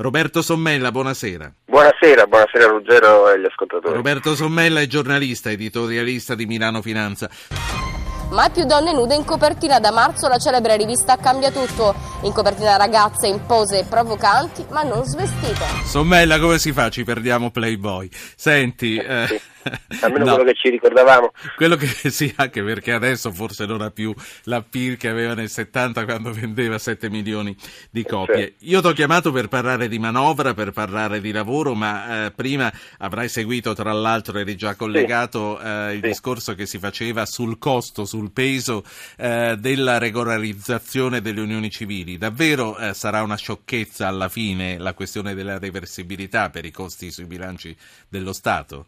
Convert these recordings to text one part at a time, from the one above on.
Roberto Sommella, buonasera. Buonasera, buonasera Ruggero e gli ascoltatori. Roberto Sommella è giornalista, editorialista di Milano Finanza. Mai più donne nude in copertina da marzo la celebre rivista Cambia Tutto. In copertina ragazze in pose provocanti ma non svestite. Sommella, come si fa? Ci perdiamo Playboy. Senti, eh, sì. almeno no. quello che ci ricordavamo. Quello che sì, anche perché adesso forse non ha più la PIL che aveva nel 70 quando vendeva 7 milioni di copie. Sì. Io ti ho chiamato per parlare di manovra, per parlare di lavoro, ma eh, prima avrai seguito, tra l'altro, eri già collegato sì. eh, il discorso che si faceva sul costo, sul peso eh, della regolarizzazione delle unioni civili. Davvero eh, sarà una sciocchezza alla fine la questione della reversibilità per i costi sui bilanci dello Stato?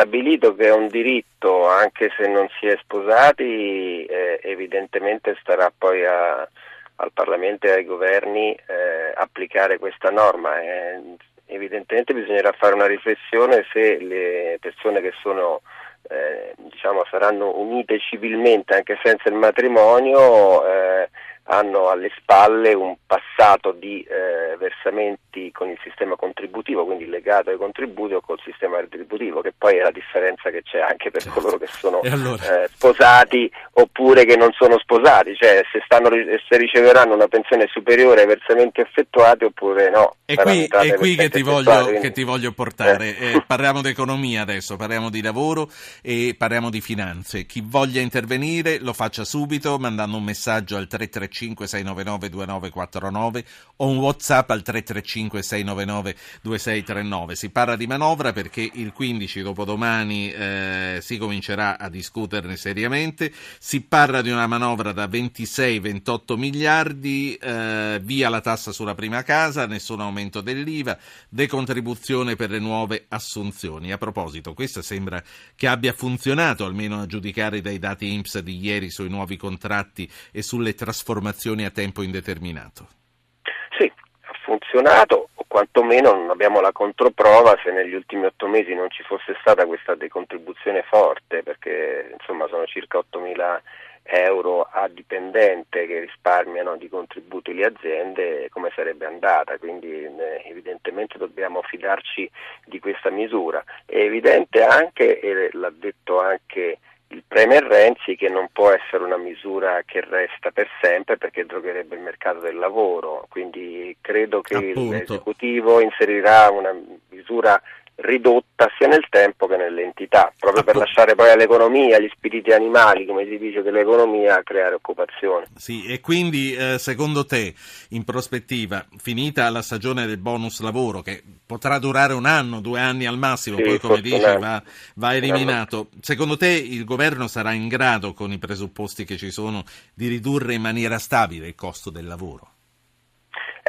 Stabilito che è un diritto, anche se non si è sposati, eh, evidentemente starà poi a, al Parlamento e ai governi eh, applicare questa norma. Eh, evidentemente bisognerà fare una riflessione se le persone che sono, eh, diciamo, saranno unite civilmente anche senza il matrimonio eh, hanno alle spalle un passato di eh, versamenti con il sistema contributivo, quindi legato ai contributi o col sistema retributivo, che poi è la differenza che c'è anche per certo. coloro che sono allora? eh, sposati oppure che non sono sposati, cioè se, stanno, se, riceveranno una pensione superiore ai versamenti effettuati oppure no. È qui, è qui che, ti voglio, quindi... che, ti voglio, portare. Eh. Eh, parliamo di economia adesso, parliamo di lavoro e parliamo di finanze. Chi voglia intervenire lo faccia subito mandando un messaggio al 335 335 699 2949 o un WhatsApp al 335 699 2639. Si parla di manovra perché il 15 dopodomani eh, si comincerà a discuterne seriamente. Si parla di una manovra da 26-28 miliardi, eh, via la tassa sulla prima casa, nessun aumento dell'IVA, decontribuzione per le nuove assunzioni. A proposito, questa sembra che abbia funzionato, almeno a giudicare dai dati INPS di ieri sui nuovi contratti e sulle trasformazioni trasformazioni a tempo indeterminato. Sì, ha funzionato, o quantomeno non abbiamo la controprova se negli ultimi otto mesi non ci fosse stata questa decontribuzione forte, perché insomma sono circa 8 mila euro a dipendente che risparmiano di contributi le aziende, come sarebbe andata, quindi eh, evidentemente dobbiamo fidarci di questa misura. È evidente anche, e l'ha detto anche il Premier Renzi che non può essere una misura che resta per sempre perché drogherebbe il mercato del lavoro, quindi credo che Appunto. l'esecutivo inserirà una misura ridotta sia nel tempo che nell'entità, proprio per lasciare poi all'economia, agli spiriti animali, come si dice, dell'economia, creare occupazione. Sì, e quindi eh, secondo te, in prospettiva, finita la stagione del bonus lavoro, che potrà durare un anno, due anni al massimo, sì, poi come dici va, va eliminato, secondo te il governo sarà in grado, con i presupposti che ci sono, di ridurre in maniera stabile il costo del lavoro?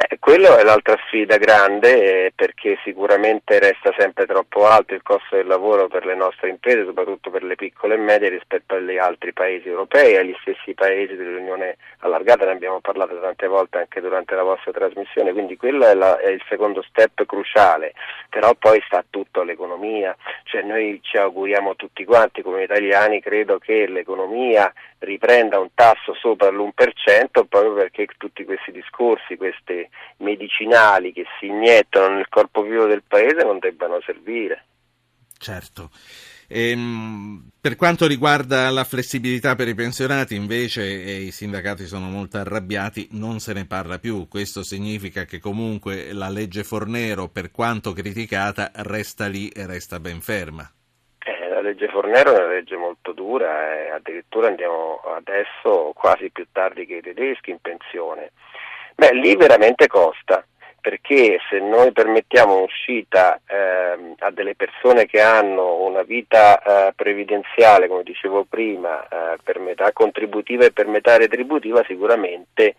Eh, quello è l'altra sfida grande eh, perché sicuramente resta sempre troppo alto il costo del lavoro per le nostre imprese, soprattutto per le piccole e medie rispetto agli altri paesi europei, agli stessi paesi dell'Unione allargata, ne abbiamo parlato tante volte anche durante la vostra trasmissione, quindi quello è, la, è il secondo step cruciale, però poi sta tutto l'economia, cioè noi ci auguriamo tutti quanti come italiani, credo che l'economia riprenda un tasso sopra l'1% proprio perché tutti questi discorsi, questi medicinali che si iniettano nel corpo vivo del paese non debbano servire. Certo. Ehm, per quanto riguarda la flessibilità per i pensionati, invece, i sindacati sono molto arrabbiati, non se ne parla più. Questo significa che comunque la legge Fornero, per quanto criticata, resta lì e resta ben ferma legge Fornero è una legge molto dura e addirittura andiamo adesso quasi più tardi che i tedeschi in pensione. Beh, lì veramente costa, perché se noi permettiamo un'uscita eh, a delle persone che hanno una vita eh, previdenziale, come dicevo prima, eh, per metà contributiva e per metà retributiva, sicuramente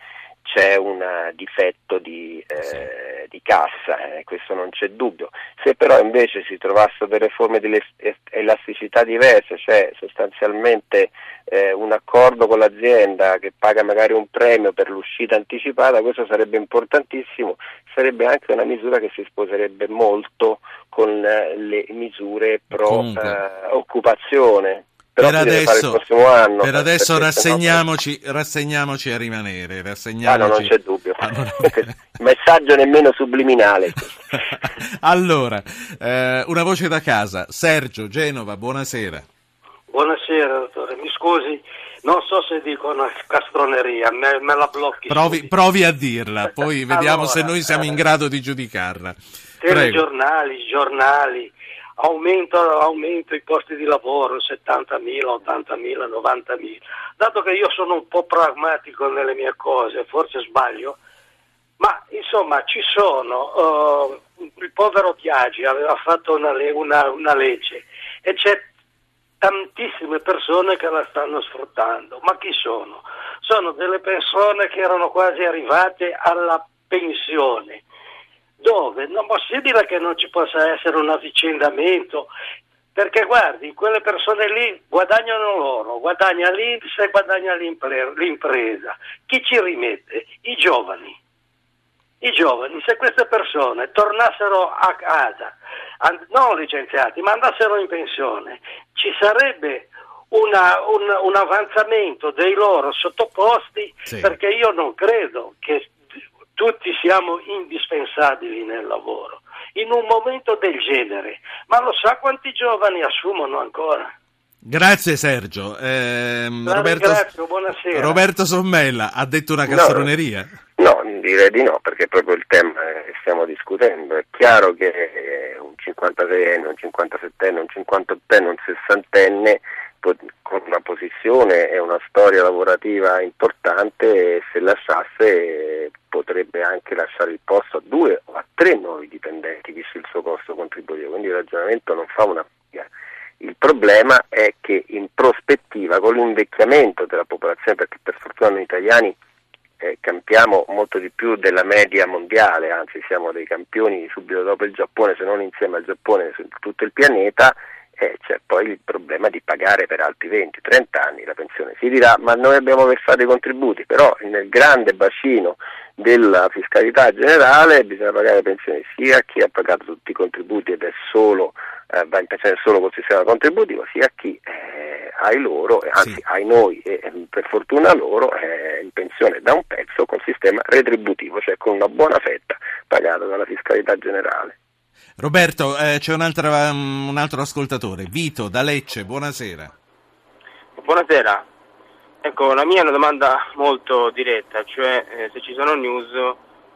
c'è un difetto di, eh, di cassa, eh, questo non c'è dubbio. Se però invece si trovassero delle forme di elasticità diverse, cioè sostanzialmente eh, un accordo con l'azienda che paga magari un premio per l'uscita anticipata, questo sarebbe importantissimo, sarebbe anche una misura che si sposerebbe molto con eh, le misure pro eh, occupazione per adesso, per adesso rassegniamoci, rassegniamoci, a rimanere. Rassegniamoci, ah, no, non c'è dubbio. Il messaggio nemmeno subliminale. allora, eh, una voce da casa. Sergio, Genova, buonasera. Buonasera, dottore. Mi scusi, non so se dico una castroneria, me, me la blocchi. Provi, provi, a dirla, poi vediamo allora, se noi siamo in grado di giudicarla. Telegiornali, giornali, aumento, aumento i posti di lavoro, 70.000, 80.000, 90.000. Dato che io sono un po' pragmatico nelle mie cose, forse sbaglio, ma insomma ci sono, uh, il povero Chiagi aveva fatto una, una, una legge e c'è tantissime persone che la stanno sfruttando. Ma chi sono? Sono delle persone che erano quasi arrivate alla pensione. Dove? Non è possibile che non ci possa essere un avvicendamento, perché guardi, quelle persone lì guadagnano loro, guadagna l'Inps e guadagna l'impresa. Chi ci rimette? I giovani. I giovani, se queste persone tornassero a casa, non licenziati, ma andassero in pensione, ci sarebbe una, un, un, avanzamento dei loro sottoposti sì. perché io non credo che tutti siamo indispensabili nel lavoro. In un momento del genere, ma lo sa quanti giovani assumono ancora? Grazie Sergio. Eh, Roberto, buonasera. Roberto Sommella ha detto una castroneria? No, no, direi di no, perché è proprio il tema che stiamo discutendo. È chiaro che un 56enne, un 57enne, un 58enne, un 60enne con una posizione e una storia lavorativa importante se lasciasse potrebbe anche lasciare il posto a due o a tre nuovi dipendenti visto il suo costo contributivo, quindi il ragionamento non fa una piega. Il problema è che in prospettiva con l'invecchiamento della popolazione, perché per fortuna noi italiani eh, campiamo molto di più della media mondiale, anzi siamo dei campioni subito dopo il Giappone, se non insieme al Giappone su tutto il pianeta, eh, c'è poi il problema di pagare per altri 20-30 anni la pensione. Si dirà ma noi abbiamo versato i contributi, però nel grande bacino della fiscalità generale bisogna pagare pensioni sia a chi ha pagato tutti i contributi ed è solo, eh, va in pensione solo col sistema contributivo, sia a chi eh, ai loro, anzi sì. ai noi e per fortuna loro è in pensione da un pezzo col sistema retributivo, cioè con una buona fetta pagata dalla fiscalità generale. Roberto, eh, c'è un altro, um, un altro ascoltatore, Vito da Lecce, buonasera. Buonasera, ecco la mia è una domanda molto diretta, cioè eh, se ci sono news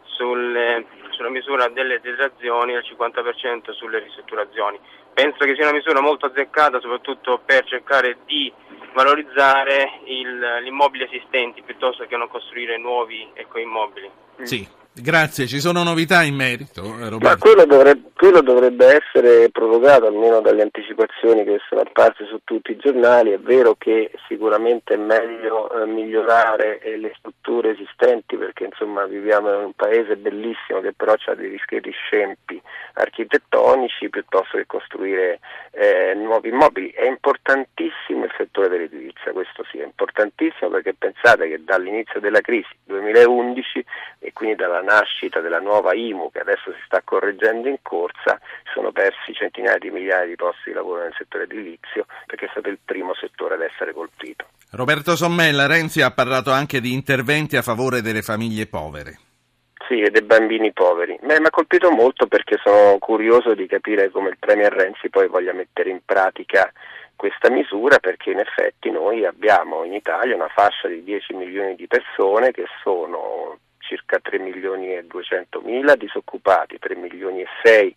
sulle, sulla misura delle detrazioni al 50% sulle ristrutturazioni. Penso che sia una misura molto azzeccata soprattutto per cercare di valorizzare il, gli immobili esistenti piuttosto che non costruire nuovi ecco, immobili. Sì, Grazie, ci sono novità in merito? Eh? Ma quello dovrebbe, quello dovrebbe, essere provocato almeno dalle anticipazioni che sono apparse su tutti i giornali. È vero che sicuramente è meglio eh, migliorare eh, le strutture esistenti perché insomma viviamo in un paese bellissimo che però ha dei discreti scempi architettonici piuttosto che costruire eh, nuovi immobili. È importantissimo il settore dell'edilizia, questo sì, è importantissimo perché pensate che dall'inizio della crisi 2011 e quindi dalla nascita della nuova IMU che adesso si sta correggendo in corsa, sono persi centinaia di migliaia di posti di lavoro nel settore edilizio perché è stato il primo settore ad essere colpito. Roberto Sommella, Renzi ha parlato anche di interventi a favore delle famiglie povere. Sì, e dei bambini poveri. mi ha colpito molto perché sono curioso di capire come il Premier Renzi poi voglia mettere in pratica questa misura perché in effetti noi abbiamo in Italia una fascia di 10 milioni di persone che sono circa 3 milioni e 200 mila disoccupati, 3 milioni e 6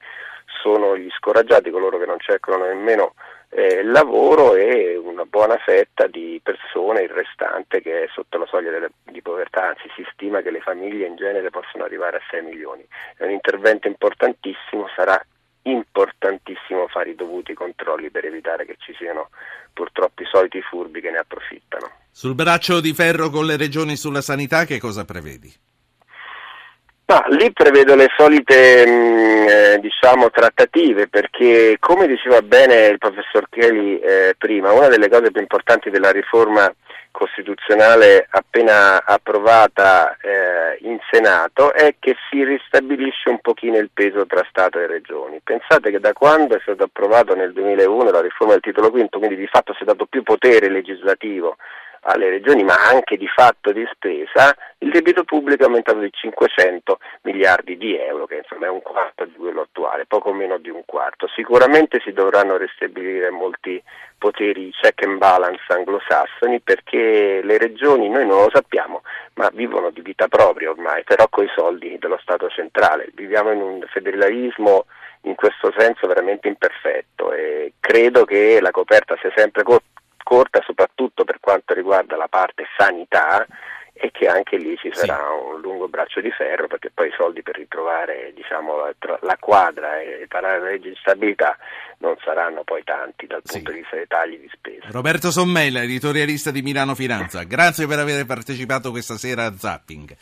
sono gli scoraggiati, coloro che non cercano nemmeno eh, lavoro e una buona fetta di persone, il restante che è sotto la soglia delle, di povertà, anzi si stima che le famiglie in genere possono arrivare a 6 milioni. È un intervento importantissimo, sarà importantissimo fare i dovuti controlli per evitare che ci siano purtroppo i soliti furbi che ne approfittano. Sul braccio di ferro con le regioni sulla sanità che cosa prevedi? Ma lì prevedo le solite mh, mm, eh, diciamo, trattative perché come diceva bene il professor Cheli eh, prima, una delle cose più importanti della riforma costituzionale appena approvata eh, in Senato è che si ristabilisce un pochino il peso tra Stato e Regioni. Pensate che da quando è stato approvato nel 2001 la riforma del titolo V, quindi di fatto si è dato più potere legislativo alle regioni, ma anche di fatto di spesa, il debito pubblico è aumentato di 500 miliardi di euro, che insomma è un quarto di quello attuale, poco meno di un quarto. Sicuramente si dovranno ristabilire molti poteri check and balance anglosassoni perché le regioni, noi non lo sappiamo, ma vivono di vita propria ormai, però con i soldi dello Stato centrale. Viviamo in un federalismo in questo senso veramente imperfetto e credo che la coperta sia sempre corta riguarda la parte sanità e che anche lì ci sarà sì. un lungo braccio di ferro perché poi i soldi per ritrovare diciamo, la, la, quadra e parare la legge di stabilità non saranno poi tanti dal punto sì. di vista dei tagli di spesa. Roberto Sommella, editorialista di Milano Finanza, grazie per aver partecipato questa sera a Zapping.